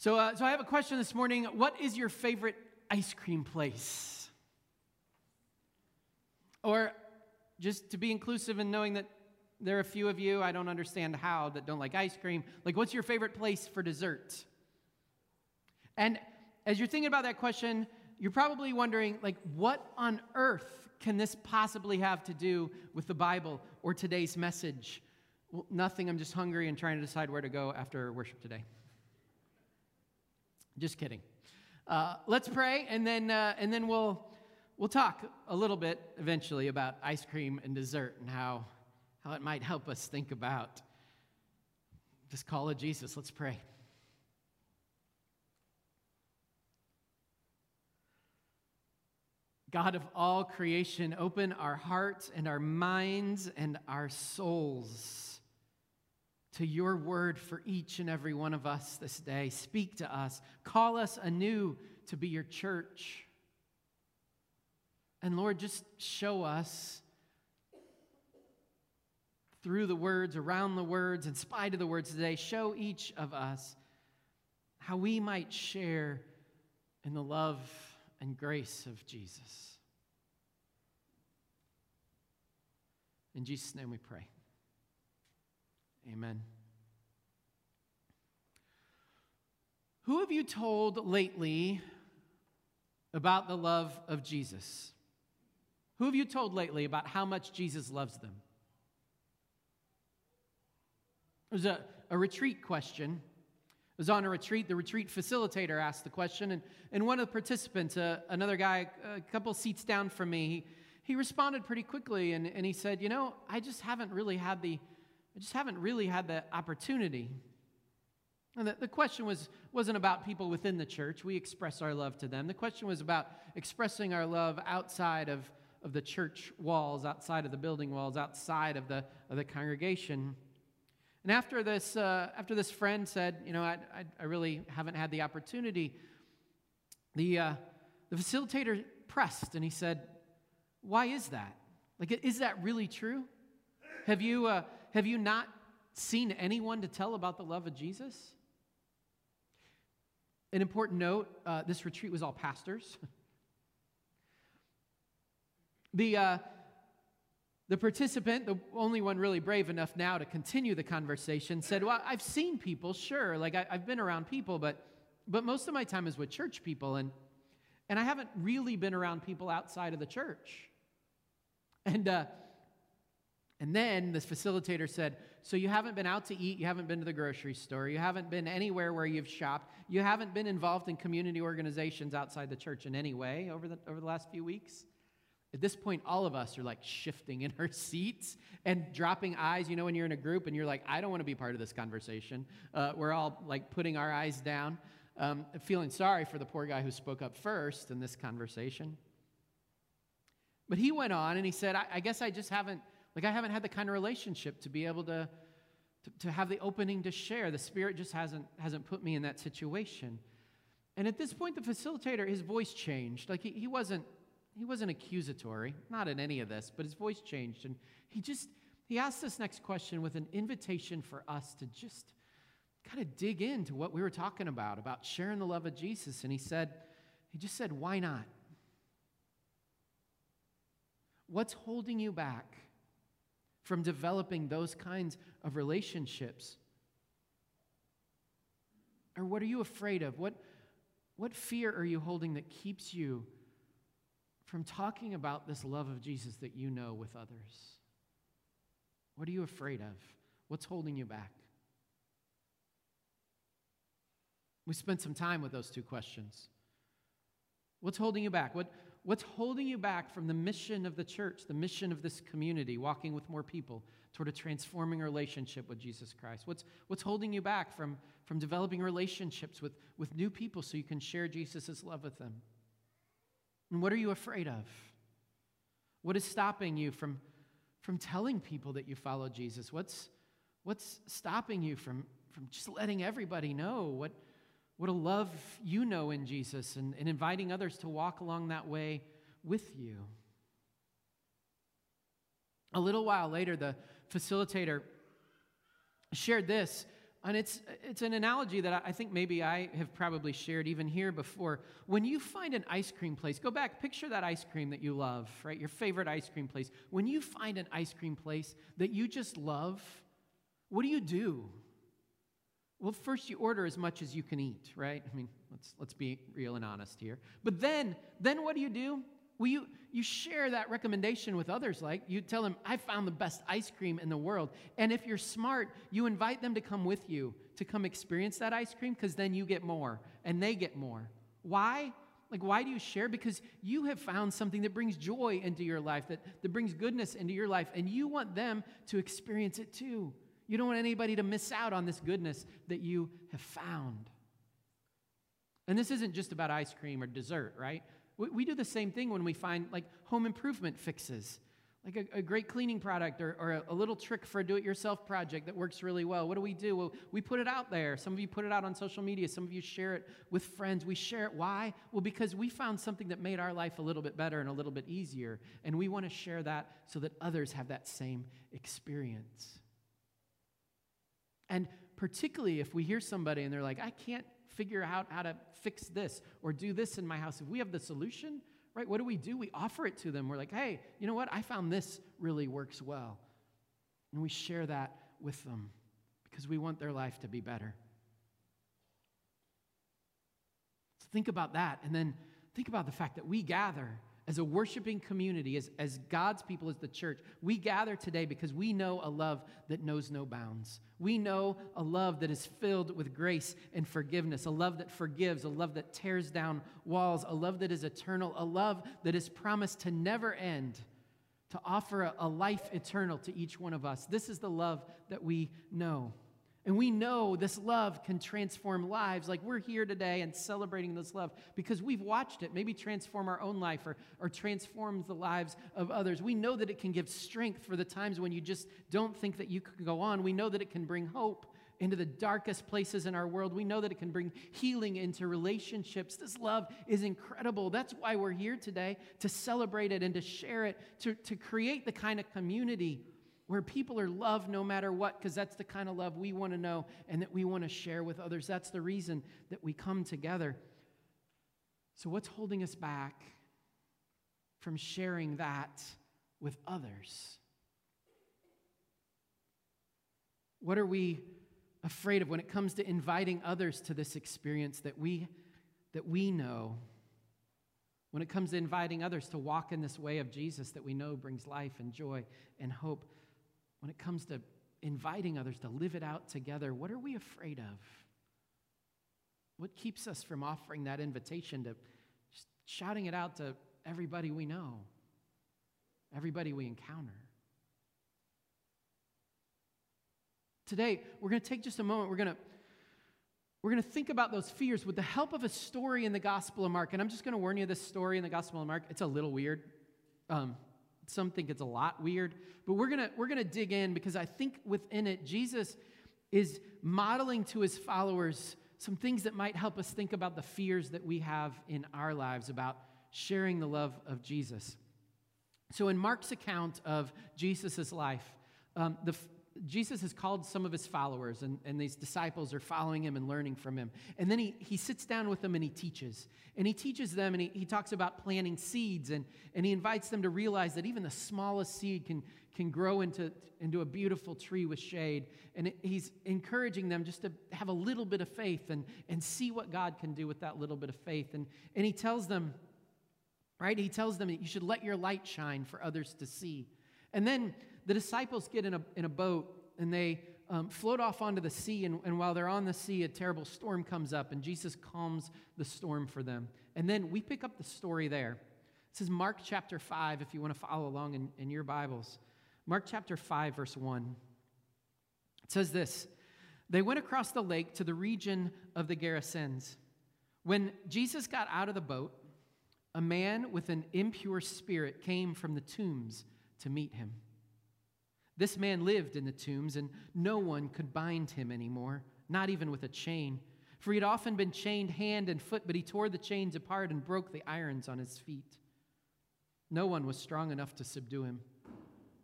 So, uh, so I have a question this morning. What is your favorite ice cream place? Or just to be inclusive and knowing that there are a few of you, I don't understand how, that don't like ice cream. Like, what's your favorite place for dessert? And as you're thinking about that question, you're probably wondering, like, what on earth can this possibly have to do with the Bible or today's message? Well, nothing. I'm just hungry and trying to decide where to go after worship today. Just kidding. Uh, let's pray, and then uh, and then we'll we'll talk a little bit eventually about ice cream and dessert and how how it might help us think about this call of Jesus. Let's pray. God of all creation, open our hearts and our minds and our souls to your word for each and every one of us this day. Speak to us. Call us anew to be your church. And Lord, just show us through the words, around the words, in spite of the words today, show each of us how we might share in the love and grace of Jesus. In Jesus' name we pray. Amen. Who have you told lately about the love of Jesus? Who have you told lately about how much Jesus loves them? It was a, a retreat question. It was on a retreat. The retreat facilitator asked the question, and, and one of the participants, uh, another guy a couple seats down from me, he, he responded pretty quickly and, and he said, You know, I just haven't really had the I just haven't really had the opportunity. And the, the question was, wasn't about people within the church. We express our love to them. The question was about expressing our love outside of, of the church walls, outside of the building walls, outside of the, of the congregation. And after this, uh, after this friend said, you know, I, I, I, really haven't had the opportunity, the, uh, the facilitator pressed and he said, why is that? Like, is that really true? Have you, uh, have you not seen anyone to tell about the love of Jesus? An important note uh, this retreat was all pastors. the, uh, the participant, the only one really brave enough now to continue the conversation, said, Well, I've seen people, sure. Like, I, have been around people, but, but most of my time is with church people, and, and I haven't really been around people outside of the church. And, uh, and then this facilitator said, So you haven't been out to eat, you haven't been to the grocery store, you haven't been anywhere where you've shopped, you haven't been involved in community organizations outside the church in any way over the, over the last few weeks? At this point, all of us are like shifting in our seats and dropping eyes. You know, when you're in a group and you're like, I don't want to be part of this conversation. Uh, we're all like putting our eyes down, um, feeling sorry for the poor guy who spoke up first in this conversation. But he went on and he said, I, I guess I just haven't like, I haven't had the kind of relationship to be able to, to, to have the opening to share. The Spirit just hasn't, hasn't put me in that situation. And at this point, the facilitator, his voice changed. Like, he, he, wasn't, he wasn't accusatory, not in any of this, but his voice changed. And he just, he asked this next question with an invitation for us to just kind of dig into what we were talking about, about sharing the love of Jesus. And he said, he just said, why not? What's holding you back? From developing those kinds of relationships? Or what are you afraid of? What, what fear are you holding that keeps you from talking about this love of Jesus that you know with others? What are you afraid of? What's holding you back? We spent some time with those two questions. What's holding you back? What, what's holding you back from the mission of the church, the mission of this community, walking with more people toward a transforming relationship with Jesus Christ? What's, what's holding you back from, from developing relationships with, with new people so you can share Jesus' love with them? And what are you afraid of? What is stopping you from, from telling people that you follow Jesus? What's, what's stopping you from, from just letting everybody know what, what a love you know in Jesus and, and inviting others to walk along that way with you. A little while later, the facilitator shared this and it's, it's an analogy that I think maybe I have probably shared even here before. When you find an ice cream place, go back, picture that ice cream that you love, right? Your favorite ice cream place. When you find an ice cream place that you just love, what do you do? Well, first you order as much as you can eat, right? I mean, let's, let's be real and honest here. But then, then what do you do? Well, you, you share that recommendation with others. Like you tell them, I found the best ice cream in the world. And if you're smart, you invite them to come with you to come experience that ice cream because then you get more and they get more. Why? Like, why do you share? Because you have found something that brings joy into your life, that, that brings goodness into your life, and you want them to experience it too. You don't want anybody to miss out on this goodness that you have found. And this isn't just about ice cream or dessert, right? We, we do the same thing when we find like home improvement fixes, like a, a great cleaning product or, or a, a, little trick for a do it yourself project that works really well. What do we do? Well, we put it out there. Some of you put it out on social media, some of you share it with friends. We share it. Why? Well, because we found something that made our life a little bit better and a little bit easier. And we want to share that so that others have that same experience. And particularly if we hear somebody and they're like, I can't figure out how to fix this or do this in my house. If we have the solution, right, what do we do? We offer it to them. We're like, hey, you know what? I found this really works well. And we share that with them because we want their life to be better. So think about that and then think about the fact that we gather as a worshiping community, as, as God's people, as the church, we gather today because we know a love that knows no bounds. We know a love that is filled with grace and forgiveness, a love that forgives, a love that tears down walls, a love that is eternal, a love that is promised to never end, to offer a, a life eternal to each one of us. This is the love that we know. And we know this love can transform lives. Like we're here today and celebrating this love because we've watched it maybe transform our own life or, or transforms the lives of others. We know that it can give strength for the times when you just don't think that you can go on. We know that it can bring hope into the darkest places in our world. We know that it can bring healing into relationships. This love is incredible. That's why we're here today to celebrate it and to share it, to, to create the kind of community where people are loved no matter what, because that's the kind of love we want to know and that we want to share with others. That's the reason that we come together. So, what's holding us back from sharing that with others? What are we afraid of when it comes to inviting others to this experience that we, that we know? When it comes to inviting others to walk in this way of Jesus that we know brings life and joy and hope, when it comes to inviting others to live it out together, what are we afraid of? What keeps us from offering that invitation to just shouting it out to everybody we know, everybody we encounter? Today, we're going to take just a moment. We're going to we're going to think about those fears with the help of a story in the Gospel of Mark. And I'm just going to warn you this story in the Gospel of Mark, it's a little weird. Um, some think it's a lot weird, but we're going to we're going to dig in because I think within it Jesus is modeling to his followers some things that might help us think about the fears that we have in our lives about sharing the love of Jesus. So, in Mark's account of Jesus' life, um, the, Jesus has called some of his followers, and, and these disciples are following him and learning from him. And then he, he sits down with them and he teaches. And he teaches them and he, he talks about planting seeds, and, and he invites them to realize that even the smallest seed can, can grow into, into a beautiful tree with shade. And it, he's encouraging them just to have a little bit of faith and, and see what God can do with that little bit of faith. And, and he tells them, right? He tells them that you should let your light shine for others to see. And then the disciples get in a, in a boat and they um, float off onto the sea. And, and while they're on the sea, a terrible storm comes up, and Jesus calms the storm for them. And then we pick up the story there. This is Mark chapter 5, if you want to follow along in, in your Bibles. Mark chapter 5, verse 1. It says this They went across the lake to the region of the Gerasenes. When Jesus got out of the boat, a man with an impure spirit came from the tombs to meet him. This man lived in the tombs, and no one could bind him anymore, not even with a chain. For he had often been chained hand and foot, but he tore the chains apart and broke the irons on his feet. No one was strong enough to subdue him.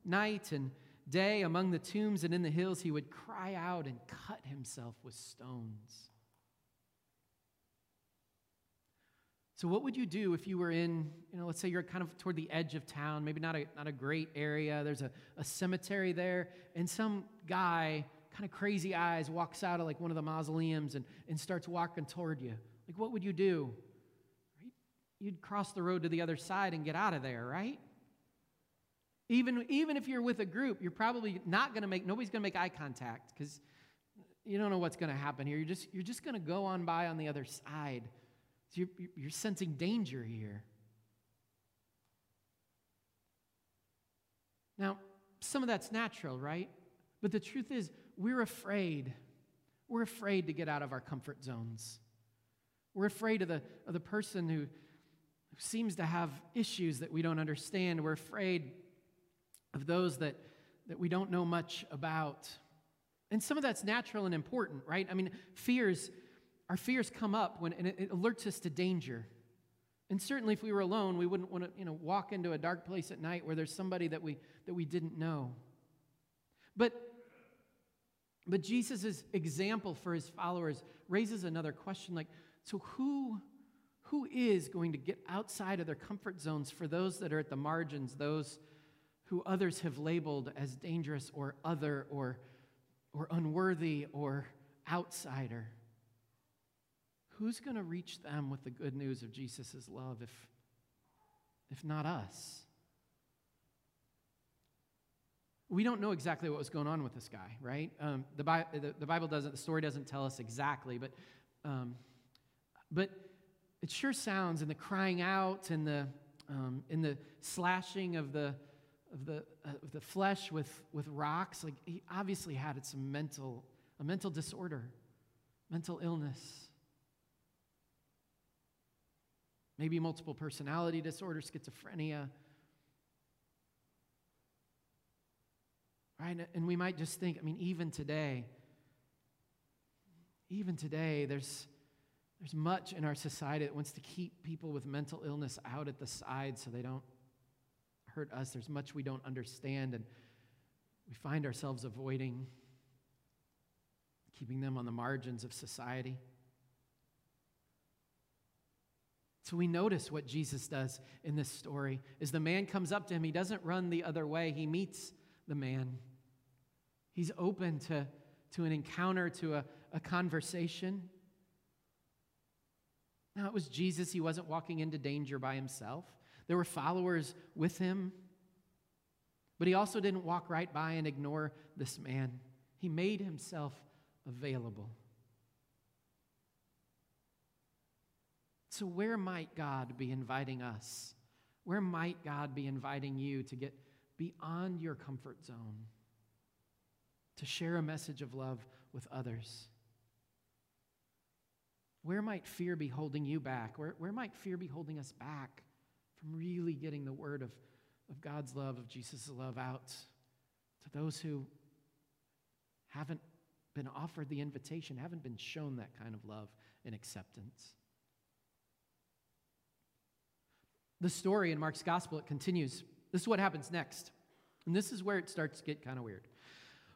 Night and day among the tombs and in the hills, he would cry out and cut himself with stones. So, what would you do if you were in, you know, let's say you're kind of toward the edge of town, maybe not a, not a great area, there's a, a cemetery there, and some guy, kind of crazy eyes, walks out of like one of the mausoleums and, and starts walking toward you? Like, what would you do? You'd cross the road to the other side and get out of there, right? Even, even if you're with a group, you're probably not going to make, nobody's going to make eye contact because you don't know what's going to happen here. You're just, you're just going to go on by on the other side. So you're, you're sensing danger here. Now, some of that's natural, right? But the truth is, we're afraid. We're afraid to get out of our comfort zones. We're afraid of the, of the person who, who seems to have issues that we don't understand. We're afraid of those that, that we don't know much about. And some of that's natural and important, right? I mean, fears, our fears come up when and it, it alerts us to danger. And certainly if we were alone, we wouldn't want to, you know, walk into a dark place at night where there's somebody that we that we didn't know. But but Jesus' example for his followers raises another question like, so who who is going to get outside of their comfort zones for those that are at the margins, those who others have labeled as dangerous or other or, or unworthy or outsider. Who's going to reach them with the good news of Jesus' love if, if not us? We don't know exactly what was going on with this guy, right? Um, the, Bi- the, the, Bible doesn't, the story doesn't tell us exactly, but, um, but it sure sounds in the crying out and the, um, in the slashing of the, of the, uh, of the flesh with, with rocks. Like he obviously had some mental, a mental disorder, mental illness. Maybe multiple personality disorder, schizophrenia. Right? And we might just think, I mean, even today, even today, there's, there's much in our society that wants to keep people with mental illness out at the side so they don't hurt us. There's much we don't understand, and we find ourselves avoiding keeping them on the margins of society. So we notice what Jesus does in this story. is the man comes up to him, he doesn't run the other way. He meets the man. He's open to, to an encounter, to a, a conversation. Now, it was Jesus. He wasn't walking into danger by himself. There were followers with him. But he also didn't walk right by and ignore this man. He made himself available. So, where might God be inviting us? Where might God be inviting you to get beyond your comfort zone, to share a message of love with others? Where might fear be holding you back? Where, where might fear be holding us back? from really getting the word of, of God's love, of Jesus' love out to those who haven't been offered the invitation, haven't been shown that kind of love and acceptance. The story in Mark's gospel, it continues. This is what happens next. And this is where it starts to get kind of weird.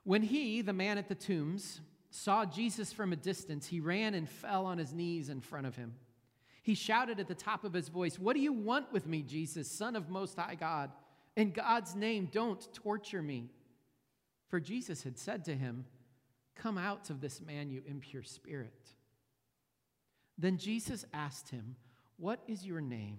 When he, the man at the tombs, saw Jesus from a distance, he ran and fell on his knees in front of him. He shouted at the top of his voice, What do you want with me, Jesus, Son of Most High God? In God's name, don't torture me. For Jesus had said to him, Come out of this man, you impure spirit. Then Jesus asked him, What is your name?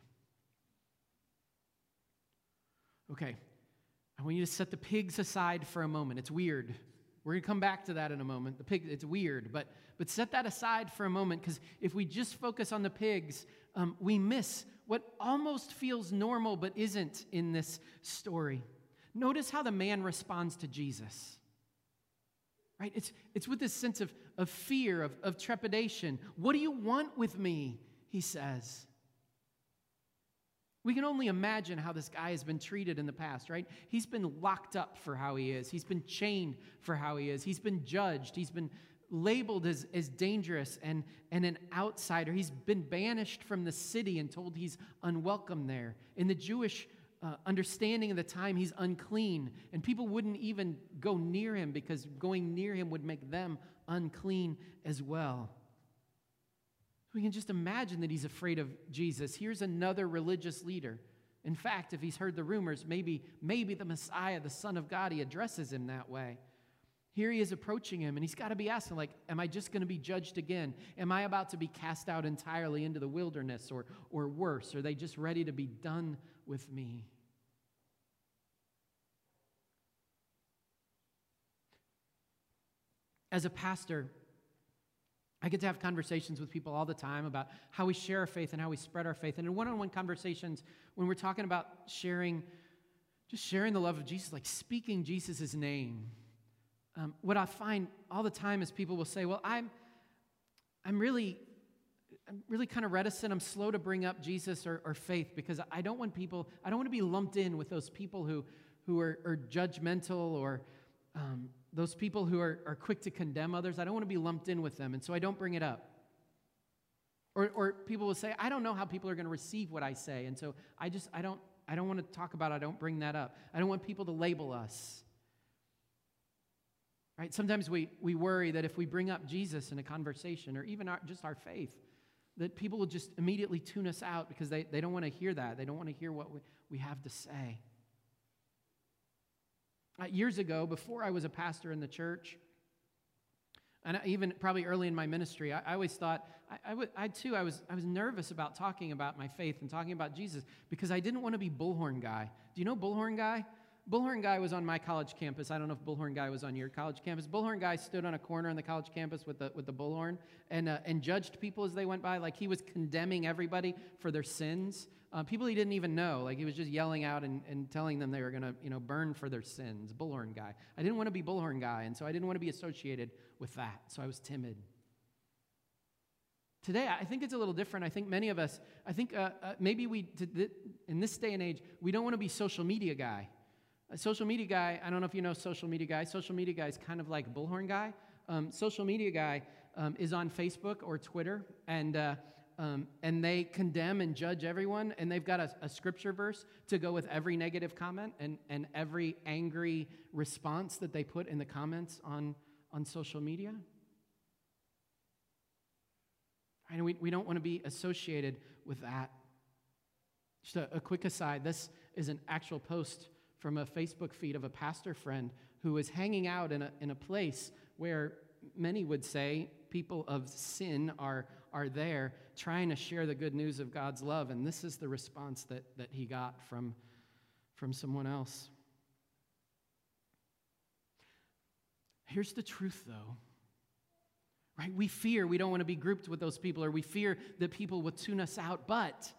Okay, I want you to set the pigs aside for a moment. It's weird. We're going to come back to that in a moment. The pig, it's weird, but, but set that aside for a moment because if we just focus on the pigs, um, we miss what almost feels normal but isn't in this story. Notice how the man responds to Jesus. Right? It's, it's with this sense of, of fear, of, of trepidation. What do you want with me? He says. We can only imagine how this guy has been treated in the past, right? He's been locked up for how he is. He's been chained for how he is. He's been judged. He's been labeled as, as dangerous and, and an outsider. He's been banished from the city and told he's unwelcome there. In the Jewish uh, understanding of the time, he's unclean, and people wouldn't even go near him because going near him would make them unclean as well. We can just imagine that he's afraid of Jesus. Here's another religious leader. In fact, if he's heard the rumors, maybe, maybe the Messiah, the Son of God, he addresses him that way. Here he is approaching him, and he's got to be asking, like, am I just going to be judged again? Am I about to be cast out entirely into the wilderness or, or worse? Are they just ready to be done with me? As a pastor, I get to have conversations with people all the time about how we share our faith and how we spread our faith. And in one on one conversations, when we're talking about sharing, just sharing the love of Jesus, like speaking Jesus' name, um, what I find all the time is people will say, Well, I'm, I'm really. I'm really kind of reticent. I'm slow to bring up Jesus or, or faith because I don't want people, I don't want to be lumped in with those people who, who are, are judgmental or um, those people who are, are quick to condemn others, I don't want to be lumped in with them, and so I don't bring it up. Or, or people will say, I don't know how people are going to receive what I say, and so I just, I don't, I don't want to talk about it, I don't bring that up. I don't want people to label us. Right? Sometimes we, we worry that if we bring up Jesus in a conversation or even our, just our faith, that people will just immediately tune us out because they, they don't want to hear that. They don't want to hear what we, we have to say. Uh, years ago, before I was a pastor in the church, and even probably early in my ministry, I, I always thought, I, I, too, I was, I was nervous about talking about my faith and talking about Jesus because I didn't want to be Bullhorn Guy. Do you know Bullhorn Guy? Bullhorn Guy was on my college campus. I don't know if Bullhorn Guy was on your college campus. Bullhorn Guy stood on a corner on the college campus with the, with the bullhorn and, uh, and judged people as they went by. Like he was condemning everybody for their sins uh, people he didn't even know. Like he was just yelling out and, and telling them they were going to, you know, burn for their sins. Bullhorn guy. I didn't want to be bullhorn guy, and so I didn't want to be associated with that. So I was timid. Today, I think it's a little different. I think many of us, I think uh, uh, maybe we, in this day and age, we don't want to be social media guy. A social media guy, I don't know if you know social media guy. Social media guy is kind of like bullhorn guy. Um, social media guy um, is on Facebook or Twitter, and uh, um, and they condemn and judge everyone, and they've got a, a, scripture verse to go with every negative comment and, and every angry response that they put in the comments on, on social media. And we, we don't want to be associated with that. Just a, a quick aside this is an actual post from a Facebook feed of a pastor friend who was hanging out in a, in a place where many would say people of sin are are there trying to share the good news of God's love. And this is the response that, that he got from, from someone else. Here's the truth, though. Right? We fear we don't want to be grouped with those people, or we fear that people will tune us out. But,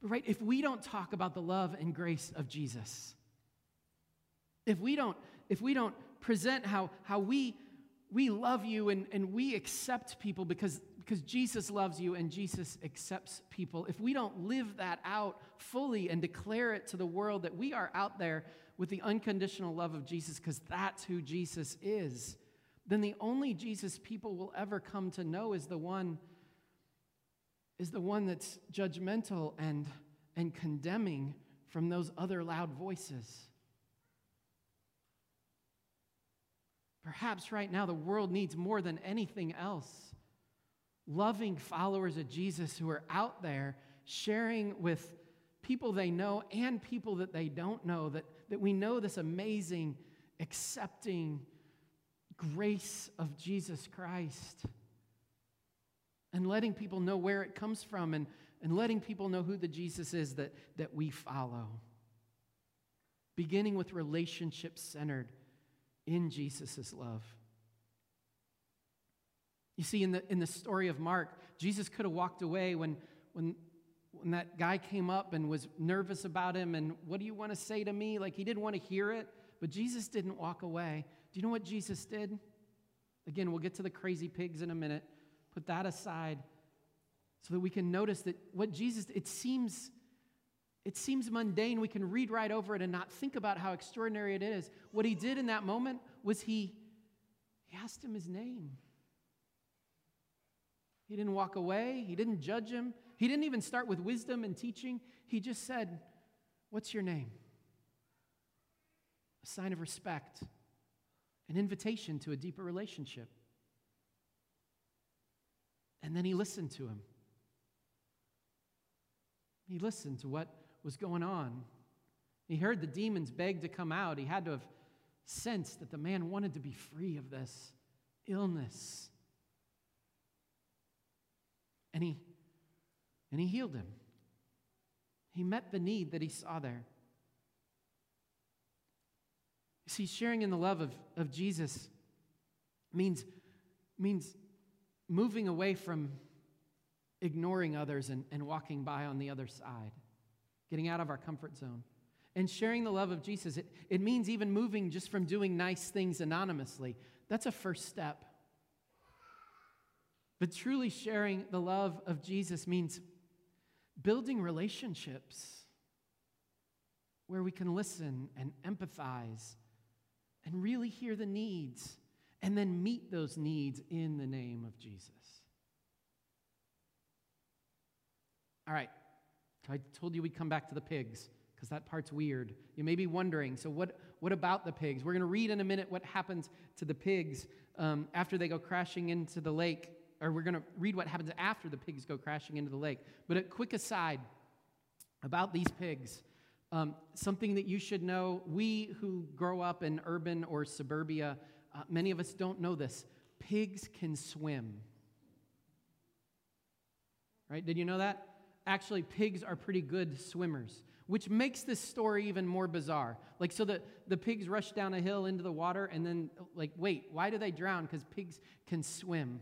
but right, if we don't talk about the love and grace of Jesus, if we don't, if we don't present how, how we we love you and, and we accept people because because Jesus loves you and Jesus accepts people, if we don't live that out fully and declare it to the world that we are out there with the unconditional love of Jesus because that's who Jesus is, then the only Jesus people will ever come to know is the one is the one that's judgmental and and condemning from those other loud voices. Perhaps right now the world needs more than anything else loving followers of Jesus who are out there sharing with people they know and people that they don't know that, that we know this amazing, accepting grace of Jesus Christ. And letting people know where it comes from and, and letting people know who the Jesus is that, that we follow. Beginning with relationships centered in Jesus' love. You see, in the, in the story of Mark, Jesus could have walked away when, when, when that guy came up and was nervous about him and what do you want to say to me? Like he didn't want to hear it, but Jesus didn't walk away. Do you know what Jesus did? Again, we'll get to the crazy pigs in a minute. Put that aside so that we can notice that what Jesus it seems it seems mundane. We can read right over it and not think about how extraordinary it is. What he did in that moment was he he asked him his name. He didn't walk away, he didn't judge him, he didn't even start with wisdom and teaching. He just said, What's your name? A sign of respect, an invitation to a deeper relationship. And then he listened to him. He listened to what was going on. He heard the demons beg to come out. He had to have sensed that the man wanted to be free of this illness. And he and he healed him. He met the need that he saw there. See, sharing in the love of, of Jesus means, means moving away from ignoring others and, and walking by on the other side, getting out of our comfort zone. And sharing the love of Jesus, it, it means even moving just from doing nice things anonymously. That's a first step. But truly sharing the love of Jesus means building relationships where we can listen and empathize and really hear the needs and then meet those needs in the name of Jesus. All right, I told you we'd come back to the pigs because that part's weird. You may be wondering so, what, what about the pigs? We're going to read in a minute what happens to the pigs um, after they go crashing into the lake or we're going to read what happens after the pigs go crashing into the lake. But a quick aside about these pigs um, something that you should know we who grow up in urban or suburbia, uh, many of us don't know this. Pigs can swim. Right? Did you know that? Actually, pigs are pretty good swimmers, which makes this story even more bizarre. Like, so the, the pigs rush down a hill into the water, and then, like, wait, why do they drown? Because pigs can swim.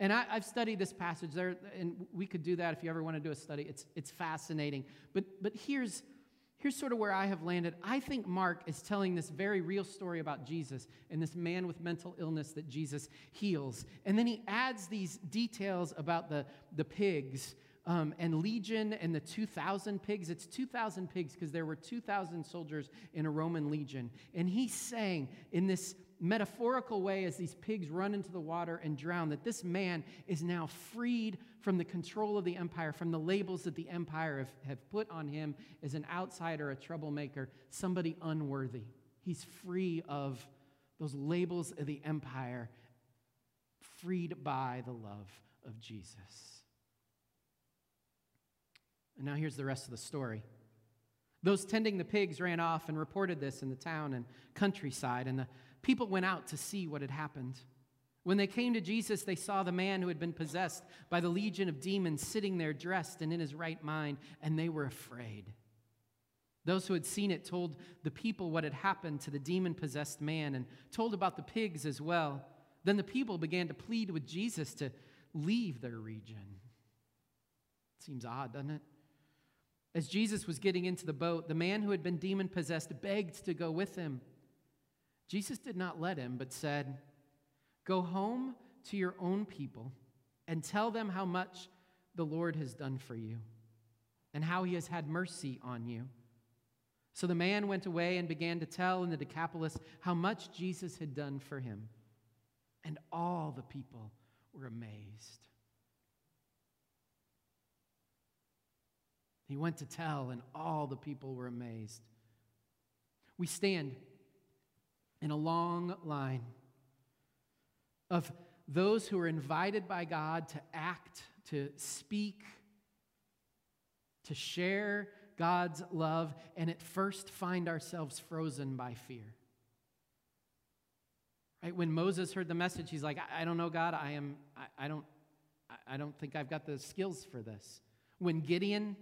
And I, have studied this passage there, and we could do that if you ever want to do a study. It's, it's fascinating. But, but here's, here's sort of where I have landed. I think Mark is telling this very real story about Jesus and this man with mental illness that Jesus heals. And then he adds these details about the, the pigs um, and legion and the 2,000 pigs. It's 2,000 pigs because there were 2,000 soldiers in a Roman legion. And he's saying in this metaphorical way as these pigs run into the water and drown that this man is now freed from the control of the empire, from the labels that the empire have, have put on him as an outsider, a troublemaker, somebody unworthy. He's free of those labels of the empire, freed by the love of Jesus. And now here's the rest of the story. Those tending the pigs ran off and reported this in the town and countryside, and the people went out to see what had happened. When they came to Jesus, they saw the man who had been possessed by the legion of demons sitting there dressed and in his right mind, and they were afraid. Those who had seen it told the people what had happened to the demon possessed man and told about the pigs as well. Then the people began to plead with Jesus to leave their region. Seems odd, doesn't it? As Jesus was getting into the boat, the man who had been demon possessed begged to go with him. Jesus did not let him, but said, Go home to your own people and tell them how much the Lord has done for you and how he has had mercy on you. So the man went away and began to tell in the Decapolis how much Jesus had done for him. And all the people were amazed. He went to tell, and all the people were amazed. We stand in a long line of those who are invited by God to act, to speak, to share God's love, and at first find ourselves frozen by fear. Right? When Moses heard the message, he's like, I, don't know, God, I am, I, I don't, I don't think I've got the skills for this. When Gideon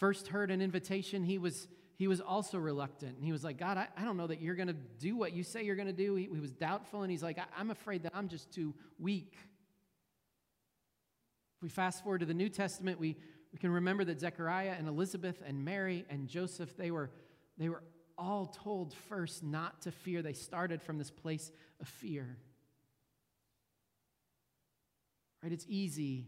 first heard an invitation, he was he was also reluctant. And he was like, God, I, I don't know that you're going to do what you say you're going to do. He, he, was doubtful, and he's like, I'm afraid that I'm just too weak. If we fast forward to the New Testament, we we can remember that Zechariah and Elizabeth and Mary and Joseph, they were, they were all told first not to fear. They started from this place of fear. Right? It's easy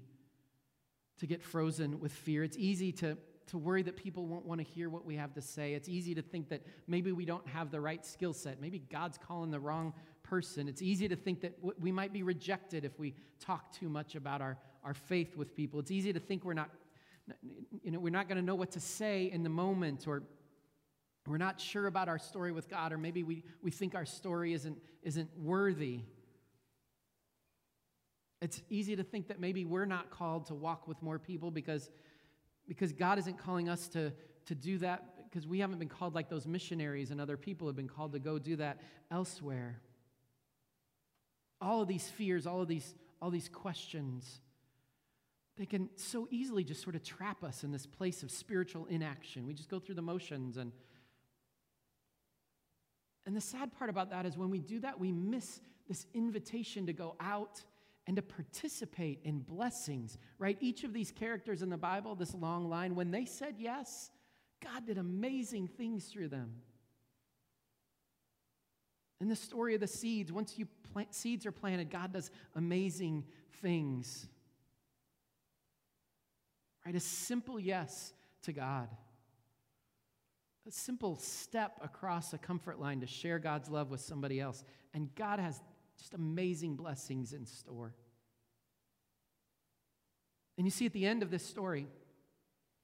to get frozen with fear. It's easy to, to worry that people won't want to hear what we have to say. It's easy to think that maybe we don't have the right skill set. Maybe God's calling the wrong person. It's easy to think that we might be rejected if we talk too much about our, our faith with people. It's easy to think we're not, you know, we're not going to know what to say in the moment or we're not sure about our story with God, or maybe we, we think our story isn't, isn't worthy. It's easy to think that maybe we're not called to walk with more people because, because God isn't calling us to, to do that because we haven't been called like those missionaries and other people have been called to go do that elsewhere. All of these fears, all of these, all these questions, they can so easily just sort of trap us in this place of spiritual inaction. We just go through the motions and and the sad part about that is when we do that, we miss this invitation to go out and to participate in blessings, right? Each of these characters in the Bible, this long line, when they said yes, God did amazing things through them. In the story of the seeds, once you plant, seeds are planted, God does amazing things. Right? A simple yes to God a simple step across a comfort line to share God's love with somebody else. And God has just amazing blessings in store. And you see at the end of this story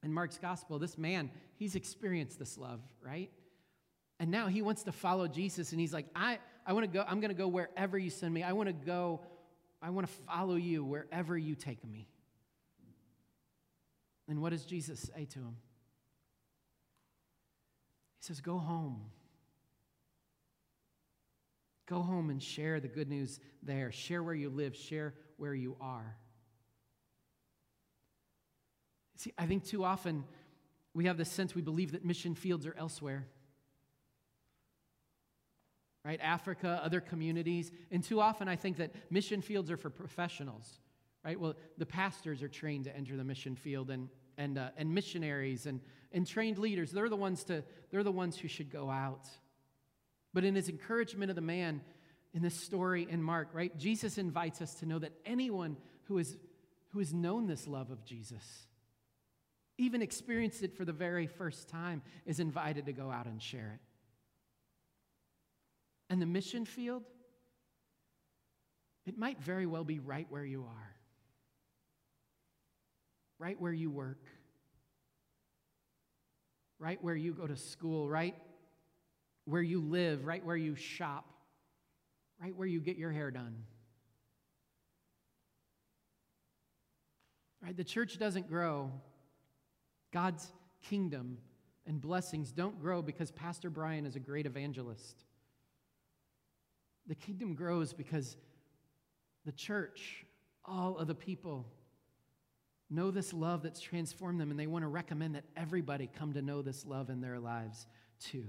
in Mark's gospel, this man, he's experienced this love, right? And now he wants to follow Jesus and he's like, I, I want to go, I'm going to go wherever you send me. I want to go, I want to follow you wherever you take me. And what does Jesus say to him? He says, Go home. Go home and share the good news there. Share where you live, share where you are. See, I think too often we have this sense we believe that mission fields are elsewhere. Right? Africa, other communities. And too often I think that mission fields are for professionals. Right? Well, the pastors are trained to enter the mission field and, and, uh, and missionaries and and trained leaders. They're the ones to they're the ones who should go out. But in his encouragement of the man in this story in Mark, right? Jesus invites us to know that anyone who is who has known this love of Jesus, even experienced it for the very first time, is invited to go out and share it. And the mission field, it might very well be right where you are, right where you work, right where you go to school, right where you live, right where you shop, right where you get your hair done. Right? The church doesn't grow. God's kingdom and blessings don't grow because Pastor Brian is a great evangelist. The kingdom grows because the church, all of the people, know this love that's transformed them, and they want to recommend that everybody come to know this love in their lives too.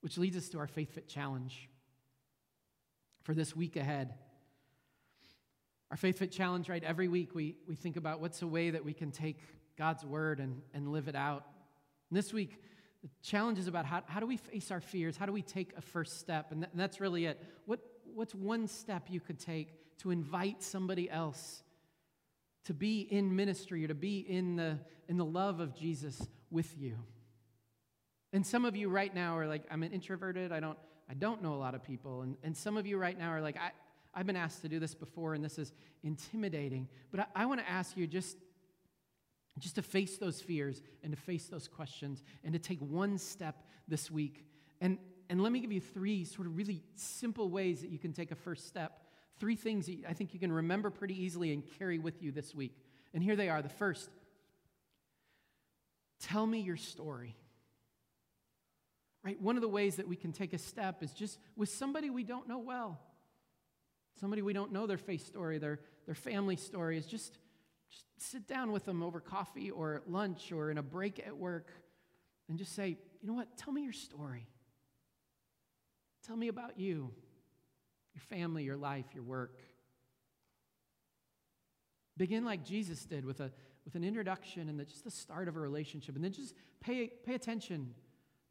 Which leads us to our Faith Fit Challenge for this week ahead. Our Faith Fit Challenge, right? Every week we, we think about what's a way that we can take God's word and, and live it out. And this week, the challenge is about how, how do we face our fears? How do we take a first step? And, that, and that's really it. What, what's one step you could take to invite somebody else to be in ministry or to be in the, in the love of Jesus with you. And some of you right now are like, I'm an introverted, I don't, I don't know a lot of people. And, and some of you right now are like, I, I've been asked to do this before and this is intimidating. But I, I want to ask you just, just to face those fears and to face those questions and to take one step this week. And, and let me give you three sort of really simple ways that you can take a first step Three things that I think you can remember pretty easily and carry with you this week. And here they are. The first tell me your story. Right? One of the ways that we can take a step is just with somebody we don't know well. Somebody we don't know their face story, their, their family story, is just, just sit down with them over coffee or lunch or in a break at work and just say, you know what? Tell me your story. Tell me about you your family, your life, your work. Begin like Jesus did with, a, with an introduction and the, just the start of a relationship. And then just pay, pay attention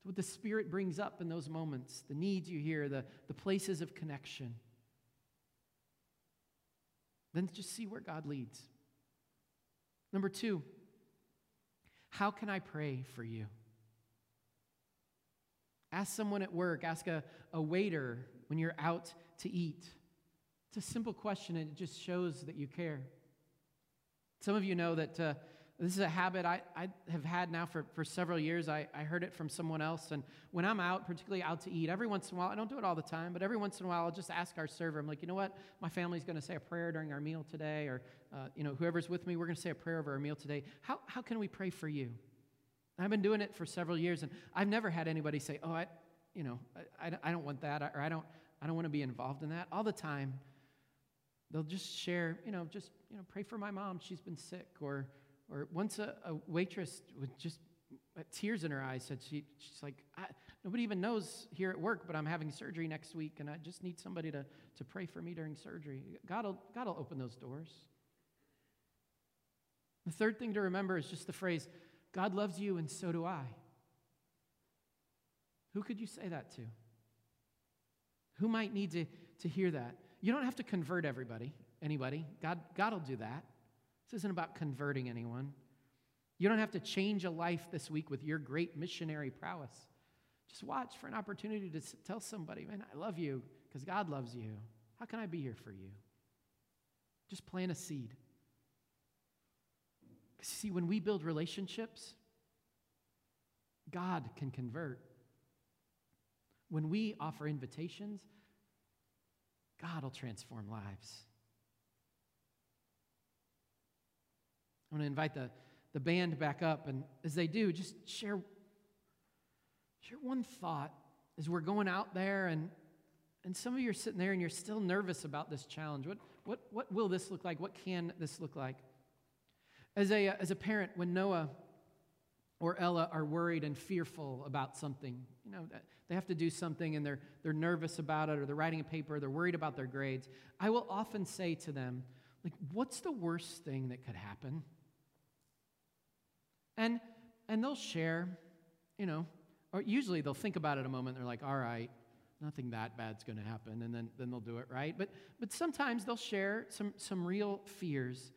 to what the Spirit brings up in those moments the needs you hear, the, the places of connection. Then just see where God leads. Number two, how can I pray for you? Ask someone at work, ask a, a waiter when you're out to eat. It's a simple question and it just shows that you care. Some of you know that uh, this is a habit I, I have had now for, for several years. I, I heard it from someone else. And when I'm out, particularly out to eat, every once in a while, I don't do it all the time, but every once in a while, I'll just ask our server, I'm like, you know what? My family's going to say a prayer during our meal today, or, uh, you know, whoever's with me, we're going to say a prayer over our meal today. How, how can we pray for you? I've been doing it for several years, and I've never had anybody say, oh, I, you know, I, I don't want that, or I don't, I don't want to be involved in that. All the time, they'll just share, you know, just, you know, pray for my mom. She's been sick. Or, or once a, a waitress with just uh, tears in her eyes said, she, she's like, nobody even knows here at work, but I'm having surgery next week and I just need somebody to, to pray for me during surgery. God will, God will open those doors. The third thing to remember is just the phrase, God loves you and so do I. Who could you say that to? Who might need to, to hear that? You don't have to convert everybody, anybody. God, God will do that. This isn't about converting anyone. You don't have to change a life this week with your great missionary prowess. Just watch for an opportunity to tell somebody, man, I love you because God loves you. How can I be here for you? Just plant a seed. See, when we build relationships, God can convert. When we offer invitations, God will transform lives. I want to invite the, the band back up, and as they do, just share, share one thought as we're going out there, and, and some of you are sitting there and you're still nervous about this challenge. What, what, what will this look like? What can this look like? As a, as a parent, when Noah or Ella are worried and fearful about something, you know, they have to do something and they're, they're nervous about it or they're writing a paper, they're worried about their grades, I will often say to them, like, what's the worst thing that could happen? And, and they'll share, you know, or usually they'll think about it a moment. They're like, all right, nothing that bad's going to happen. And then, then they'll do it, right? But, but sometimes they'll share some, some real fears.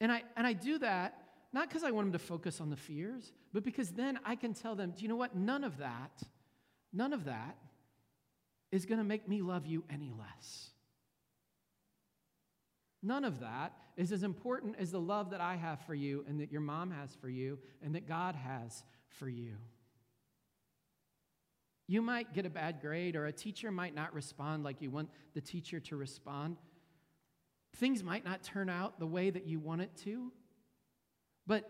And I, and I do that not because I want them to focus on the fears, but because then I can tell them, do you know what? None of that None of that is going to make me love you any less. None of that is as important as the love that I have for you and that your mom has for you and that God has for you. You might get a bad grade, or a teacher might not respond like you want the teacher to respond. Things might not turn out the way that you want it to, but,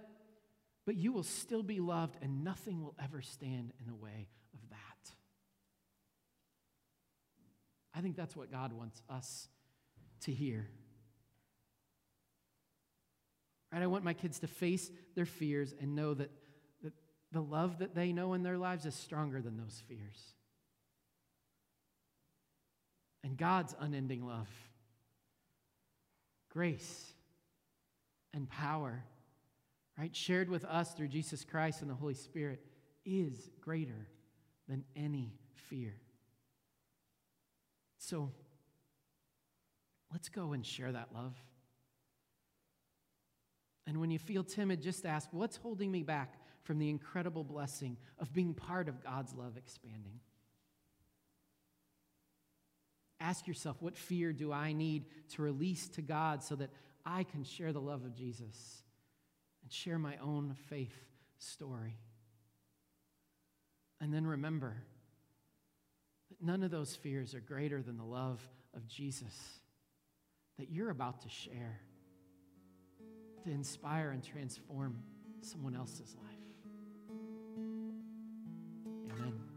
but you will still be loved, and nothing will ever stand in the way of that. I think that's what God wants us to hear. Right? I want my kids to face their fears and know that, that the love that they know in their lives is stronger than those fears. And God's unending love, grace, and power, right, shared with us through Jesus Christ and the Holy Spirit, is greater than any fear. So let's go and share that love. And when you feel timid, just ask, what's holding me back from the incredible blessing of being part of God's love expanding? Ask yourself, what fear do I need to release to God so that I can share the love of Jesus and share my own faith story? And then remember, that none of those fears are greater than the love of Jesus that you're about to share to inspire and transform someone else's life. Amen.